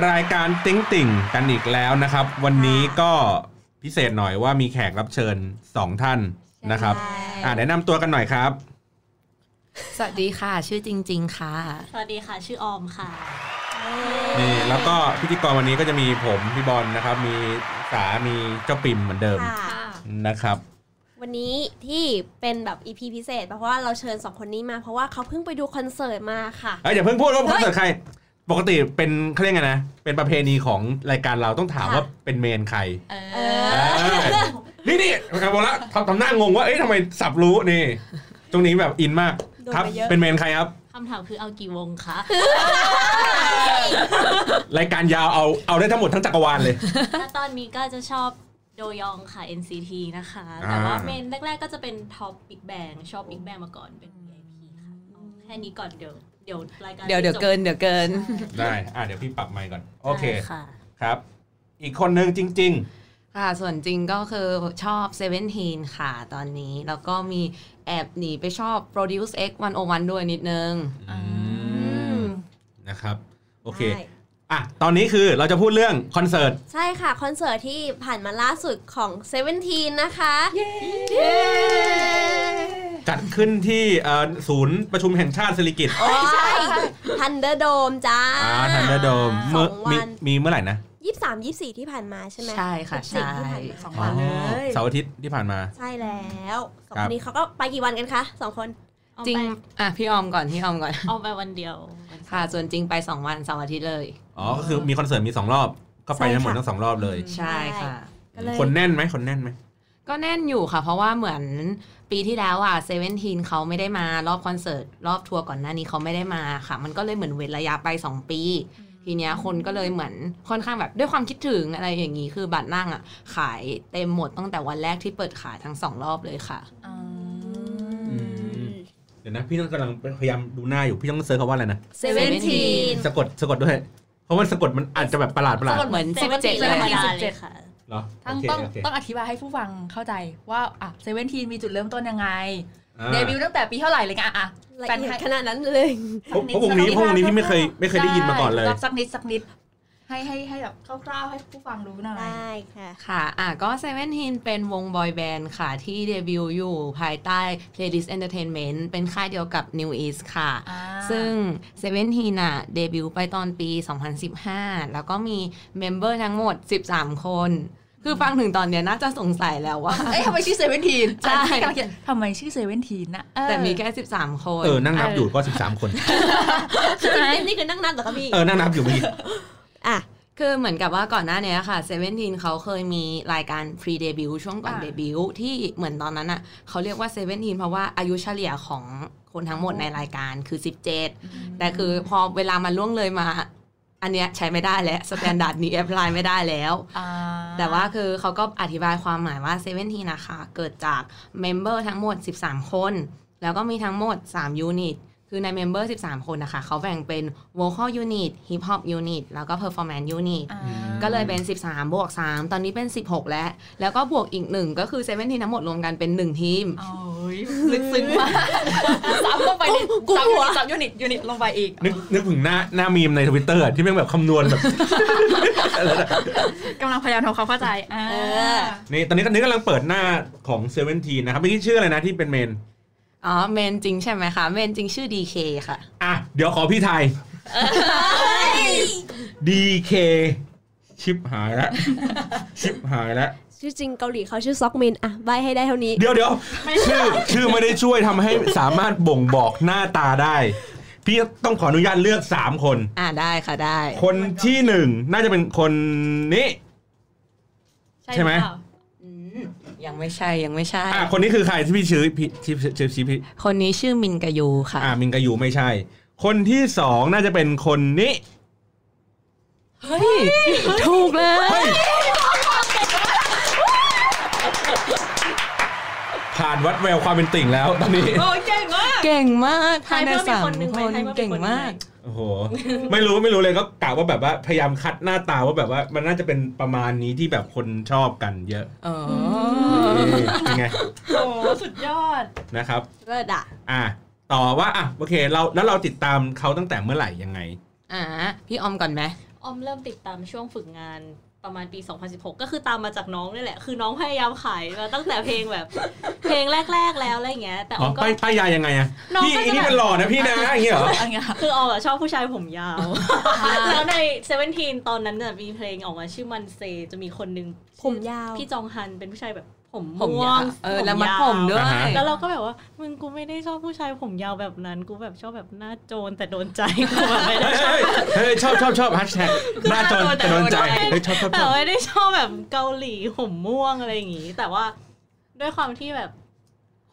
รายการติ้งติ่งกันอีกแล้วนะครับ วันนี้ก็พิเศษหน่อยว่ามีแขกรับเชิญ 2 ท่านนะครับ อ่าแนะนำตัวกันหน่อยครับ สวัสดีค่ะ ชื่อจริง ๆ ค่ะ สวัสดีค่ะ ชื่อออมค่ะ นี่แล้วก็พิธีกรวันนี้ก็จะมีผมพี่บอลนะครับ มีสามีเจ้าปิ่มเหมือนเดิมค่ะนะครับ วันนี้ที่เป็นแบบ EP พิเศษเพราะว่าเราเชิญสองคนนี้มาเพราะว่าเขาเพิ่งไปดูคอนเสิร์ตมาค่ะเอ้ยอย่าเพิ่งพูดว่าคอนเสิร์ตใคร ปกติเป็นเขาเรียกไงนะ เป็นประเพณีของรายการเราต้องถามค่ะว่าเป็น main ใครเอเอออเออนี่นี่ครับบอกแล้วทำทำหน้างงว่าเอ๊ะทำไมสับรู้นี่ ตรงนี้แบบ in มากโดนครับไปเยอะเป็น main ใครครับคำถามคือเอากี่วงคะ รายการยาวเอาเอาได้ทั้งหมดทั้งจักรวาลเลย ถ้าตอนนี้ก็จะชอบโดยองค่ะ NCT นะคะ แต่ว่า main แรก ๆ ก็จะเป็น T.O.P BIGBANG ชอบ BIGBANG มาก่อนเป็น VIP ค่ะเอาแค่นี้ก่อนเดี๋ยว เดี๋ยวรายการเดี๋ยวเดี๋ยวจบเกินเดี๋ยวเกินได้อะเดี๋ยวพี่ปรับไมค์ก่อนโอเคได้ค่ะครับ อีกคนนึงจริงค่ะ ส่วนจริงก็คือชอบ17ค่ะตอนนี้ แล้วก็มีแอบหนีไปชอบ Produce X 101 ด้วยนิดนึงๆอืมนะครับ โอเคได้อะ ตอนนี้คือเราจะพูดเรื่องคอนเสิร์ต ใช่ค่ะ คอนเสิร์ตที่ผ่านมาล่าสุดของ Seventeen นะคะ จัดขึ้นที่เอ่อศูนย์ประชุมแห่งชาติสิริกิติ์โอ้ยทันเดอร์โดมจ้าอ่าทันเดอร์โดมสเมื่อองมีวันมีเมื่อไหร่นะยี่สามยี่สี่ที่ผ่านมาใช่ไหมใช่ค่ะยี่สิบใช่ที่ผ่านมาสองอ๋อวันเลยเสาร์อาทิตย์ที่ผ่านมา ใช่แล้วสองครัคบนนี้เขาก็ไปกี่วันกันคะสองคนเอาจริงไปอะพี่ออมก่อนพี่ออมก่อนเอาไปวันเดียววันเสาร์ค่ะส่วนจริงไป2วันเสาร์อาทิตย์เลยอ๋อก็คือมีคอนเสิร์ตมีสองรอบก็ไปทั้งหมดทั้งสองรอบเลยใช่ค่ะก็เลยคนแน่นไหมคนแน่นไหม ก็แน่นอยู่ค่ะ เพราะว่าเหมือนปีที่แล้วอะ Seventeen เขาไม่ได้มารอบคอนเสิร์ตรอบทัวร์ก่อนหน้านี้เขาไม่ได้มาค่ะ มันก็เลยเหมือนเว้นระยะไป 2 ปี ทีเนี้ยคนก็เลยเหมือนค่อนข้างแบบด้วยความคิดถึงอะไรอย่างนี้คือบัตรนั่งอะ ขายเต็มหมดตั้งแต่วันแรกที่เปิดขายทั้งสองรอบเลยค่ะอืมเดี๋ยวนะพี่ต้องกำลังพยายามดูหน้าอยู่พี่ต้อง search คำว่าอะไรนะ Seventeen สะกดสะกดด้วย เพราะมันสะกดมันอาจจะแบบประหลาดประหลาดเหมือนเซเว่นทีน17ธรรมดาเลยเลยค่ะ เหรอทั้งโอเคต้องโอเคต้องอธิบายให้ผู้ฟังเข้าใจว่าอะเซเว่นทีมีจุดเริ่มต้นยังไงอ่าเดบิวต์ตั้งแต่ปีเท่าไหร่เลยไงอะอะละแฟนเอียไทดยขนาดนั้นเลยเพราะเพราะวงนี้เพราะวงนี้พี่ไม่เคยไม่เคยได้ยินมาก่อนเลยใช่สักนิดสักนิดให้ให้ให้แบบคร่าวๆให้ผู้ฟังรู้หน่อยได้ค่ะ ค่ะอะก็ Seventeen เป็นวงบอยแบนด์ค่ะ ที่เดบิวต์อยู่ภายใต้ Playlist Entertainment เป็นค่ายเดียวกับ New East ค่ะอ่าซึ่ง Seventeen อะเดบิวต์ไปตอนปี 2015 แล้วก็มี member ทั้งหมด 13 คน คือฟังถึงตอนเนี้ยน่าจะสงสัยแล้วว่า เอ้ยทำไมชื่อ Seventeen ใช่ทำไมชื่อ Seventeen นะเออแต่มีแค่ 13 คน เออ นั่งนับอยู่ก็ 13 คนนี่คือนั่งนับเหรอคะพี่ เออ นั่งนับอยู่เมื่อกี้อะคือเหมือนกับว่าก่อนหน้านี้ค่ะ Seventeen เขาเคยมีรายการ pre-debut ช่วงก่อนอ่าเดบิวที่เหมือนตอนนั้นอะเขาเรียกว่า Seventeen เพราะว่าอายุเฉลี่ยของคนทั้งหมดในรายการคือ 17 แต่คือพอเวลามันล่วงเลยมา อันเนี้ยใช้ไม่ได้แล้ว standard นี้ apply ไม่ได้แล้วอ่าแต่ว่าคือเขาก็อธิบายความหมายว่า Seventeen นะคะ เกิดจาก member ทั้งหมด 13 คน แล้วก็มีทั้งหมด 3 unit คือใน member 13 คนนะคะ เขาแบ่งเป็น Vocal Unit Hip Hop Unit แล้วก็ Performance Unit อ่าก็เลยเป็น 13 บวก 3 ตอนนี้เป็น 16 แล้ว แล้วก็บวกอีกหนึ่งก็คือ Seventeen ทั้งหมดรวมกันเป็น 1 ทีมโอ้ยลึกซึ้งมาก sub ลงไปนิดกลัว sub unit unit ลงไปอีก นึกนึกถึงหน้าหน้ามีมในทวิตเตอร์ที่แม่งแบบคำนวณแบบกำลังพยายามทำความเข้าใจอ่าเออนี่ตอนนี้ก็นี่กำลังเปิดหน้าของ Seventeen นะครับเมื่อกี้ชื่ออะไรนะที่เป็น main อ๋อ main จริงใช่ไหมคะ main จริงชื่อ DK ค่ะ อะ เดี๋ยวขอพี่ไทย DK ชิปหายแล้วชิปหายแล้วชื่อจริงเกาหลีเขาชื่อซอกมินอะใบให้ได้เท่านี้ เดี๋ยวเดี๋ยวชื่อชื่อไม่ได้ช่วยทำให้สามารถบ่งบอกหน้าตาได้ พี่ต้องขออนุญาตเลือกสามคน อ่าได้ค่ะได้ คนที่หนึ่งน่าจะเป็นคนนี้ ใช่ไหมรือเปล่าอืม ยังไม่ใช่ยังไม่ใช่อะคนนี้คือใครที่พี่ชื่อพี่ที่ชื่อชี้พี่คนนี้ชื่อมินกายูค่ะ อ่ามินกายูไม่ใช่ คนที่สองน่าจะเป็นคนนี้เฮ้ยถูกเลยเฮ้ยผ่านวัดแววความเป็นติ่งแล้วตอนนี้โอ้ย เก่งมากเก่งมากให้เพิ่มอีกคนหนึ่งไหมภายในให้สามเพิ่มอีกเก่งคนหนึ่งไหมมาก โอ้โห ไม่รู้ไม่รู้เลยก็กะว่าแบบว่าพยายามคัดหน้าตาว่าแบบว่ามันน่าจะเป็นประมาณนี้ที่แบบคนชอบกันเยอะอ๋อนี่เป็นไงโอ้สุดยอดนะครับ เลิศอะอะต่อว่าอะโอเคเราแล้วเราติดตามเขาตั้งแต่เมื่อไหร่ยังไง อ่าพี่ออมก่อนไหม ออมเริ่มติดตามช่วงฝึกงาน ประมาณปี 2016 ก็คือตามมาจากน้องนี่แหละ คือน้องพยายามขายมาตั้งแต่เพลงแบบ เพลงแรก ๆ แล้วอะไรเงี้ย แต่ออ๋ออมก็ป้ายป้ายยายังไงอะน้องพี่ก็อันจะนี้แบบมันหล่อนะพี่นะอย่างเงี้ยเหรออันเนี้ยคือออมอะชอบผู้ชายผมยาว แล้วในเซเว่นทีนตอนนั้นน่ะมีเพลงออกมาชื่อมันเซ จะมีคนหนึงผมยาว พี่จองฮันเป็นผู้ชายแบบ ผมผมม่วยางวเออแล้วมัดผมด้วยอ่าฮะแล้วเราก็แบบว่ามึงกูไม่ได้ชอบผู้ชายผมยาวแบบนั้น กูแบบชอบแบบหน้าโจรแต่โดนใจกูแบบไม่ได้เฮ้ยเฮ้ยเฮ้ยชอบชอบชอบแฮชแท็กหน้าจนแต่โดนใจเฮ้ยชอบชอบชแต่อบไม่ได้ชอบแบบเกาหลีผมม่วงอะไรอย่างงี้ แต่ว่าด้วยความที่แบบ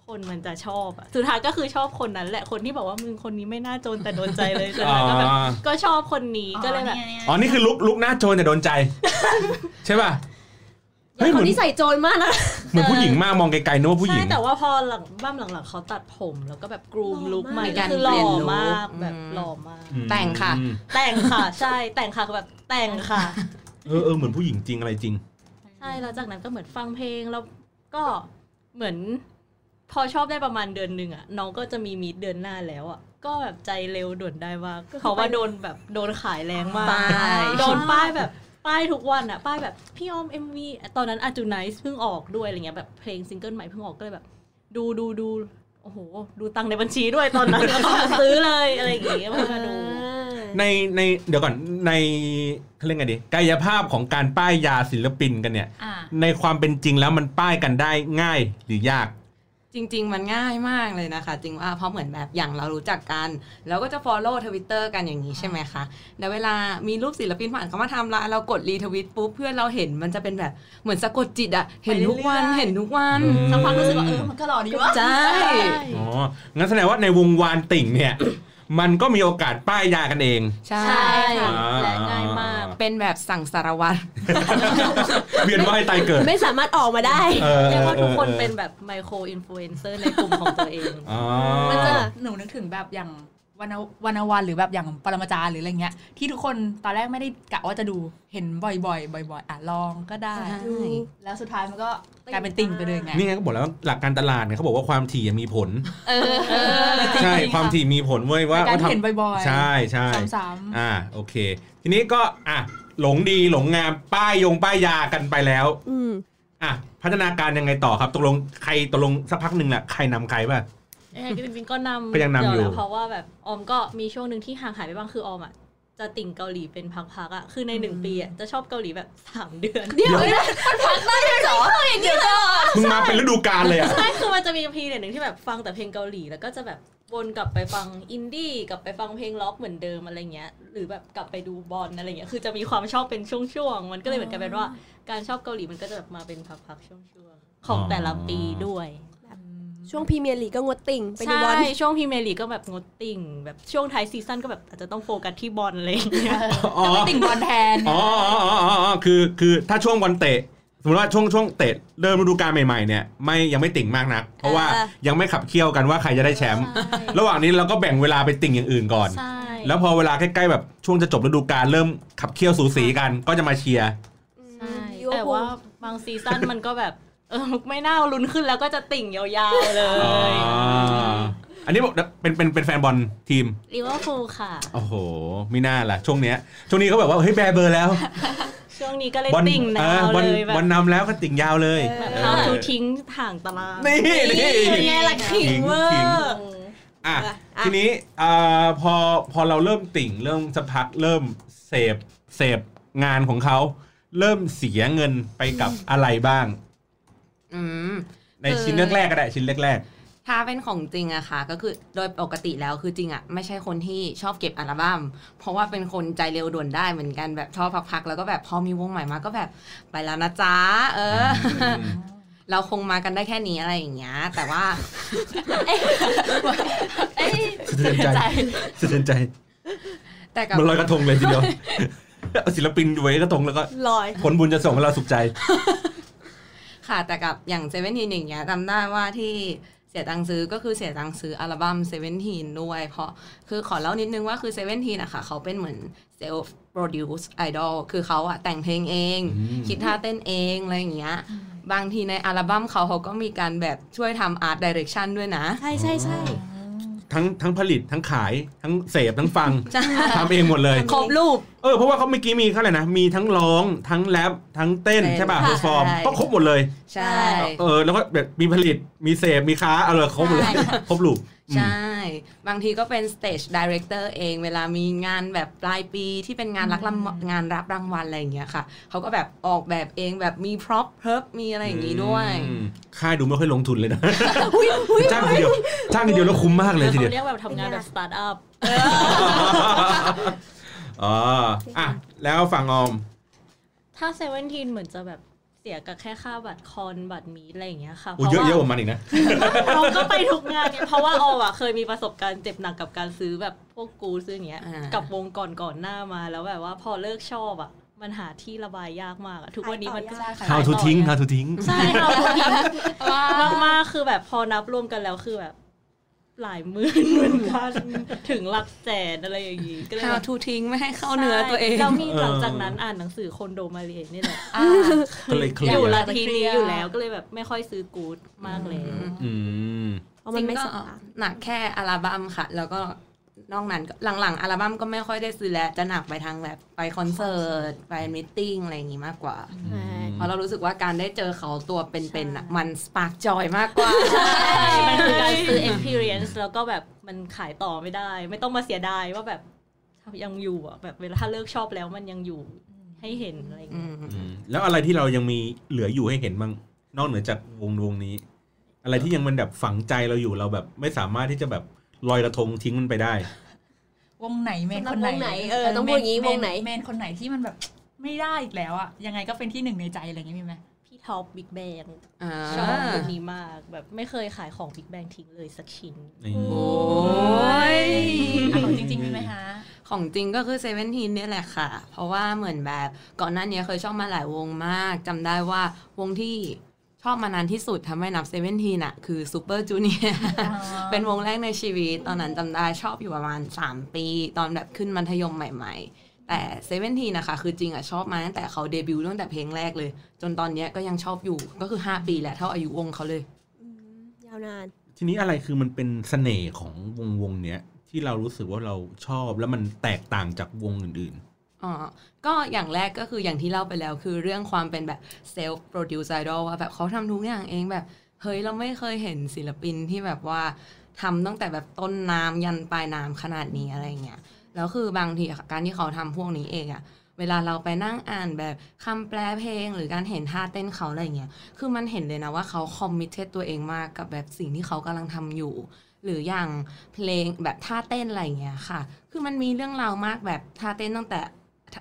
คนมันจะชอบอะสุดท้ายก็คือชอบคนนั้นแหละ คนที่บอกว่ามึงคนนี้ไม่น่าโจรแต่โดนใจเลยสุดอ๋อท้ายก็แบบก็ชอบคนนี้ก็เลยแบบ อ๋อ นี่คือลุกลุกหน้าโจนแต่โดนใจ ใช่ป่ะ เฮ้ยเหคมืนอน ที่ใส่โจรมากนะเหมือนผู้หญิงมากมองไกลๆนึกว่าผู้หญิใช่งแต่ว่าพอหลังบ้ามหลังๆเขาตัดผมแล้วก็แบบกรูมลุคใหม่มีการคือหล่เปลี่อยนลุคมากแบบอืม หล่อมากอืมแต่งค่ะ อืมแต่งค่ะ ใช่แต่งค่ะคือแบบแต่งค่ะ เออเออเหมือนผู้หญิงจริงอะไรจริง ใช่แล้วจากนั้นก็เหมือนฟังเพลงแล้วก็เหมือน พอชอบได้ประมาณเดือนหนึ่งอะน้องก็จะมีมีดเดือนหน้าแล้วอะก็แบบใจเร็วด่วนได้มากเพราะว่าโดนแบบโดนขายแรงมากป้าย โดนป้ายแบบ ป้ายทุกวันอะป้ายแบบพี่ออม MV ตอนนั้น Aju Nice เพิ่งออกด้วยอะไรเงี้ยแบบเพลงซิงเกิลใหม่เพิ่งออกก็เลยแบบ ดูดูดูโอ้โห ดูตังค์ในบัญชีด้วยตอนนั้นแล้วก็ซื้อเลยอะไรอย่างเงี้ยเพื่อมาดูในในเดี๋ยวก่อนในเขาเรียกไงดีกายภาพของการป้ายยาศิลปินกันเนี่ยอ่าในความเป็นจริงแล้วมันป้ายกันได้ง่ายหรือยาก จริง ๆ มันง่ายมากเลยนะคะ จริงว่าเพราะเหมือนแบบอย่างเรารู้จักกันแล้วก็จะ follow ทวิตเตอร์กันอย่างนี้ใช่ไหมคะแล้วเวลามีรูปศิลปินผ่านเข้ามาทำละเรากดรีทวิตปุ๊บเพื่อนเราเห็นมันจะเป็นแบบเหมือนสะกดจิตอะเห็นทุกวันไปเรื่อยๆเห็นทุกวันอืมสักพักรู้สึกว่าเออมันก็หล่อดีวะใช่อ๋องั้นแสดงว่าในวงวานติ่งเนี่ย มันก็มีโอกาสป้ายยากันเอง ใช่ใช่ค่ะอ่าและง่ายมาก เป็นแบบสั่งสารวัตรเวียนว่ายตายเกิด ไม่สามารถออกมาได้ออเรียกว่าทุกคนออเป็นแบบไมโครอินฟลูเอนเซอร์ในกลุ่มของตัวเองอ๋อมันจะหนูนึกถึงแบบอย่าง วันวันวันหรือแบบอย่างปรมาจารย์หรืออะไรเงี้ย ที่ทุกคนตอนแรกไม่ได้กะว่าจะดูเห็นบ่อยๆบ่อยๆอะลองก็ได้ใช่แล้วสุดท้ายมันก็กลายเป็นติ่งไปเลยไงนี่ไงก็บอกแล้วหลักการตลาดเนี่ยเขาบอกว่าความถี่มีผลเออเออใช่ความถี่มีผลเว้ยว่าการว่าเห็นทำบ่อยๆใช่ใช่ซ้ำอ่าโอเค ทีนี้ก็อะหลงดีหลงงามป้ายยงป้ายยากันไปแล้วอืมอะพัฒนาการยังไงต่อครับตกลงใครตกลงสักพักหนึ่งแหละใครนำใครป่ะ เอ้ยจริงๆก็นำก็ยังนำอยู่เดี๋วแหละเพราะว่าแบบออมก็มีช่วงหนึ่งที่ห่างหายไปบ้างคือออมอะจะติ่งเกาหลีเป็นพักๆอะ คือในหนึ่งปีอะจะชอบเกาหลีแบบสามเดือน เดี๋ยวนะพักได้ด้วยเหรออย่างนี้เลยเหรอมึงมาเป็นฤดูกาลเลยอะ ใช่ คือมันจะมีพีเรียดหนึ่งที่แบบฟังแต่เพลงเกาหลีแล้วก็จะแบบวนกลับไปฟังอินดี้กลับไปฟังเพลงร็อกเหมือนเดิมอะไรเงี้ย หรือแบบกลับไปดูบอลอะไรเงี้ย คือจะมีความชอบเป็นช่วงๆ มันก็เลยเหมือนกันเป็นว่า การชอบเกาหลีมันก็จะแบบมาเป็นพักๆช่วงๆ ของแต่ละปีด้วย ช่วงพรีเมียร์ลีกก็งดติ่งไปดูใช่บอลช่วงพรีเมียร์ลีกก็แบบงดติ่ง แบบช่วงท้าย season ก็แบบอาจจะต้องโฟกัสที่บอลอะไรอย่างเงี้ยอ๋อจะไปติ่งบอลแทนอ๋ออ๋ออ๋ออ๋ออ๋อคือคือถ้าช่วงวันเตะสมมติว่าช่วงช่วงเตะเริ่มฤดูกาลใหม่ๆเนี่ยไม่ยังไม่ติ่งมากนัก เพราะว่าเออยังไม่ขับเคี่ยวกันว่าใครจะได้แชมป์ระหว่างนี้เราก็แบ่งเวลาไปติ่งอย่างอื่นก่อนใช่แล้วพอเวลาใกล้ๆแบบช่วงจะจบฤดูกาลเริ่มขับเคี่ยวสูสีกันก็จะมาเชียร์ใช่ลิเวอแต่ร์พูลว่าบางซีซั่นมันก็แบบ เออไม่น่าลุ้นขึ้นแล้วก็จะติ่งยาวๆเลย อันนี้บอกเป็นเป็นเป็นแฟนบอลทีมลิเวอร์พูลค่ะ โอ้โหไม่น่าล่ะ ช่วงเนี้ย ช่วงนี้เขาแบบว่าเฮ้ยแบร์เบอร์แล้ว ช่วงนี้ก็เลยบอลติ่งเอนาอวบอลเลยแบบบอลนำแล้วก็ติ่งยาวเลยแบบเอ how อ to ทิ้งห่างตาราง นี่นี่เป็นไงล่ะขิงเวอขิงร์อะอะทีนี้อ่าพอพอเราเริ่มติ่งเริ่มสักพักเริ่มเสพเสพงานของเขาเริ่มเสียเงินไปกับอะไรบ้าง อืมในชิ้นแรกๆก็ได้ชิ้นแรกถ้าเป็นของจริงอะค่ะ ก็คือโดยปกติแล้วคือจริงอะไม่ใช่คนที่ชอบเก็บอัลบั้มเพราะว่าเป็นคนใจเร็วด่วนได้เหมือนกันแบบชอบพักๆแล้วก็แบบพอมีวงใหม่มาก็แบบไปแล้วนะจ๊ะเอออมเราคงมากันได้แค่นี้อะไรอย่างเงี้ย แต่ว่าสะเทือนใจสะเทือนใจ แต่กับมันลอยกระทงเลยทีเดียวเอาศิลปินอยู่ไว้กระทงแล้วก็ลอยผลบุญจะส่งให้เราสุขใจ ค่ะแต่กับอย่างเซเว่นทีนอย่างเงี้ยจำได้ว่าที่เสียตังค์ซื้อก็คือเสียตังค์ซื้ออัลบั้มเซเว่นทีนด้วย เพราะคือขอเล่านิดนึงว่าคือเซเว่นทีนอะค่ะเขาเป็นเหมือนself-produce idol คือเขาอะแต่งเพลงเองอืมคิดท่าเต้นเองอะไรอย่างเงี้ยบางทีในอัลบั้มเขาเขาก็มีการแบบช่วยทำ art direction ด้วยนะ ใช่ใช่ใช่ ทั้งทั้งผลิตทั้งขายทั้งเสพทั้งฟังใช่ทำเองหมดเลยครบรูปเออเพราะว่าเขาเมื่อกี้มีเขาอะไรนะมีทั้งร้องทั้งแรปทั้งเต้นเต้นใช่ป่ะค่ะเพอร์ฟอร์มใช่ก็ครบหมดเลย ใช่ เออแล้วก็แบบมีผลิตมีเสพมีค้าเออครบหมดเลยใช่ค่ะครบลูกอืม ใช่ บางทีก็เป็น stage director เอง เวลามีงานแบบปลายปีที่เป็นงานรับรางวัลงานรับรางวัลอะไรอย่างเงี้ยค่ะ เขาก็แบบออกแบบเองแบบมี prop เพิบมีอะไรอย่างงี้ด้วยอืมค่ายดูไม่ค่อยลงทุนเลยนะ จ้างทีเดียว จ้างทีเดียวแล้วคุ้มมากเลยทีเดียวเขาเรียกแบบทำงานแบบสตาร์ทอัพอ๋ออะแล้วฝั่งออมถ้า Seventeen เหมือนจะแบบ เสียกับแค่ค่าบัตรคอนบัตรมีอะไรอย่างเงี้ยค่ะโอ้เยอะเยอะกว่ามันอีกนะเราก็ไปทุกงานเนี่ยเพราะว่าอออะเคยมีประสบการณ์เจ็บหนักกับการซื้อแบบพวกกูซื้ออย่างเงี้ยอ่ากับวงก่อนก่อนหน้ามาแล้วแบบว่าพอเลิกชอบอะมันหาที่ระบายยากมากอะทุกวันนี้มันก็ใช่ค่ะ how to ทิ้ง how to ทิ้งใช่ค่ะมากมากๆคือแบบพอนับรวมกันแล้วคือแบบ หลายหมื่นเหมือนกันถึงหลักแสนอะไรอย่างงี้ก็เลย how to ทิ้งไม่ให้เข้าเนื้อตัวเองแล้วมีหลังจากนั้นอ่านหนังสือคนโดมาเรียนนี่แหละอ่าก็เลยเคลีอยยู่ร์ละทีนี้อยู่แล้วก็เลยแบบไม่ค่อยซื้อกู๊ดมากเลยอืมเพราะมันไม่จริงสก็ตาร์ทหนักแค่อัลบั้มค่ะ แล้วก็ นอกนั้นก็หลังๆ อัลบั้มก็ไม่ค่อยได้ซื้อแล้วจะหนักไปทางแบบไปคอนเสิร์ต ไปมิทติ้งอะไรอย่างงี้มากกว่า เพราะเรารู้สึกว่าการได้เจอเขาตัวเป็นๆอะมันสปาร์กจอยมากกว่าใช่มันคือการซื้อ experience แล้วก็แบบมันขายต่อไม่ได้ ไม่ต้องมาเสียดายว่าแบบยังอยู่อะแบบเวลาถ้าเลิกชอบแล้วมันยังอยู่ให้เห็นอะไรอย่างอืเงี้ยมอืมแล้วอะไรที่เรายังมีเหลืออยู่ให้เห็นบ้างนอกเหนือจากวงวงนี้ อะไรที่ยังมันแบบฝังใจเราอยู่เราแบบไม่สามารถที่จะแบบ ลอยกระทงทิ้งมันไปได้ วงไหนเมนสำหรับคนไหนวงไหนเออต้องพูดอย่างงี้เมวงไหน main คนไหนที่มันแบบไม่ได้อีกแล้วอะยังไงก็เป็นที่หนึ่งในใจอะไรอย่างงี้มีไหมพี่ T.O.P BIGBANGอ่าชอบคนนี้มากแบบไม่เคยขายของ BIGBANG ทิ้งเลยสักชิ้นนี่โอ้ยอะของจริงๆมีไหมฮะของจริงก็คือ Seventeen เนี่ยแหละค่ะ เพราะว่าเหมือนแบบก่อนหน้านี้เคยชอบมาหลายวงมากจำได้ว่าวงที่ ชอบมานานที่สุดทำให้นับ Seventeen อะคือ Super Junior อ๋อเป็นวงแรกในชีวิต ตอนนั้นจำได้ชอบอยู่ประมาณ 3 ปี ตอนแบบขึ้นมัธยมใหม่ ๆ แต่ Seventeen นะคะ คือจริงอะชอบมาตั้งแต่เขาเดบิวต์ตั้งแต่เพลงแรกเลย จนตอนเนี้ยก็ยังชอบอยู่ก็คือ 5 ปีแหละเท่าอายุวงเขาเลยอืมยาวนาน ทีนี้อะไรคือมันเป็นเสน่ห์ของวงวงเนี้ยที่เรารู้สึกว่าเราชอบแล้วมันแตกต่างจากวงอื่น อ๋อก็อย่างแรกก็คืออย่างที่เล่าไปแล้ว คือเรื่องความเป็นแบบ self produce idol ว่าแบบเขาทำทุกอย่างเองแบบเฮ้ยเราไม่เคยเห็นศิลปินที่แบบว่าทำตั้งแต่แบบต้นน้ำยันปลายน้ำขนาดนี้อะไรเงี้ยแล้วคือบางทีการที่เขาทำพวกนี้เองอะเวลาเราไปนั่งอ่านแบบคำแปลเพลง หรือการเห็นท่าเต้นเขาอะไรเงี้ยคือมันเห็นเลยนะว่าเขาคอมมิ t เ d ตัวเองมากกับแบบสิ่งที่เขากำลังทำอยู่ หรืออย่างเพลงแบบท่าเต้นอะไรเงี้ยค่ะ คือมันมีเรื่องราวมากแบบท่าเต้นตั้งแต่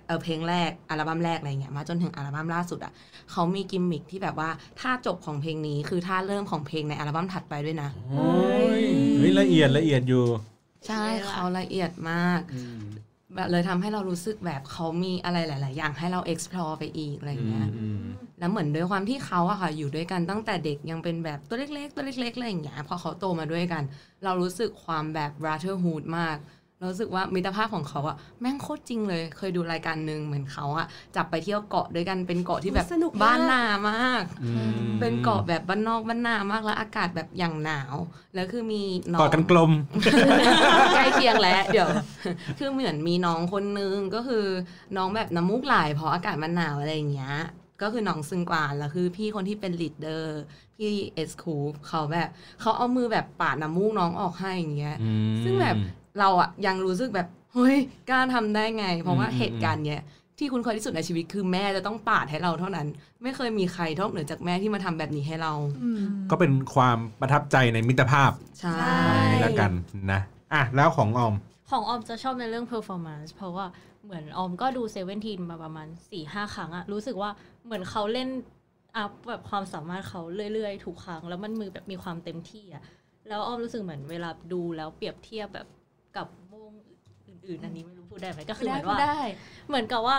เออเพลงแรกอัลบั้มแรกอะไรเงี้ยมาจนถึงอัลบั้มล่าสุดอะเขามีกิมมิคที่แบบว่าท่าจบของเพลงนี้คือท่าเริ่มของเพลงในอัลบั้มถัดไปด้วยนะๆโอ้ยเฮ้ยละเอียดละเอียดอยู่ ใช่เขาละเอียดมากแบบเลยทำให้เรารู้สึกแบบเขามีอะไรหลาย ๆ อย่างให้เรา explore ไปอีกอะไรเงี้ยอืมแล้วเหมือนด้วยความที่เขาอะค่ะอยู่ด้วยกันตั้งแต่เด็กยังเป็นแบบตัวเล็ก ๆ ตัวเล็ก ๆ อะไรอย่างเงี้ยพอเขาโตมาด้วยกัน เรารู้สึกความแบบ brotherhood มากเรารู้สึกว่ามิตรภาพของเขาอะแม่งโคตรจริงเลย เคยดูรายการหนึ่งเหมือนเขาอะจับไปเที่ยวเกาะด้วยกันเป็นเกาะที่แบบสนุกมากบ้านนามากอืมเป็นเกาะแบบบ้านนอกบ้านนามากแล้วอากาศแบบอย่างหนาว แล้วคือมีน้องกอดกันกลมใกล้เคียงแล้วเดี๋ยวคือเหมือนมีน้องคนนึงก็คือน้องแบบน้ำมูกไหลเพราะอากาศมันหนาวอะไรอย่างเงี้ยก็คือน้องซึงกวานแล้วคือพี่คนที่เป็น leader พี่ S.Coups เขาแบบเขาเอามือแบบปาดน้ำมูกน้องออกให้อย่างเงี้ยอืมซึ่งแบบ เราอะยังรู้สึกแบบเฮ้ยกล้าทำได้ไง เพราะว่าอืมเหตุการณ์เนี้ยที่คุ้นเคยที่สุดในชีวิตคือแม่จะต้องปาดให้เราเท่านั้น ไม่เคยมีใครนอกเหนือจากแม่ที่มาทำแบบนี้ให้เราอืมก็เป็นความประทับใจในมิตรภาพใช่ใช่แล้วกันนะอะแล้วของออม ของออมจะชอบในเรื่อง performance เพราะว่าเหมือนออมก็ดูเซเว่นทีนมาประมาณ4ี่ห้าครั้งอะรู้สึกว่าเหมือนเขาเล่นอัพแบบความสามารถเขาเรื่อยๆ ทุกครั้ง แล้วมันมือแบบมีความเต็มที่อะแล้วออมรู้สึกเหมือนเวลาดูแล้วเปรียบเทียบแบบกับวง อื่นๆ อันนี้ไม่รู้พูดได้ไหมก็คืคืออเหได้มือนพูดว่าได้เหมือนกับว่า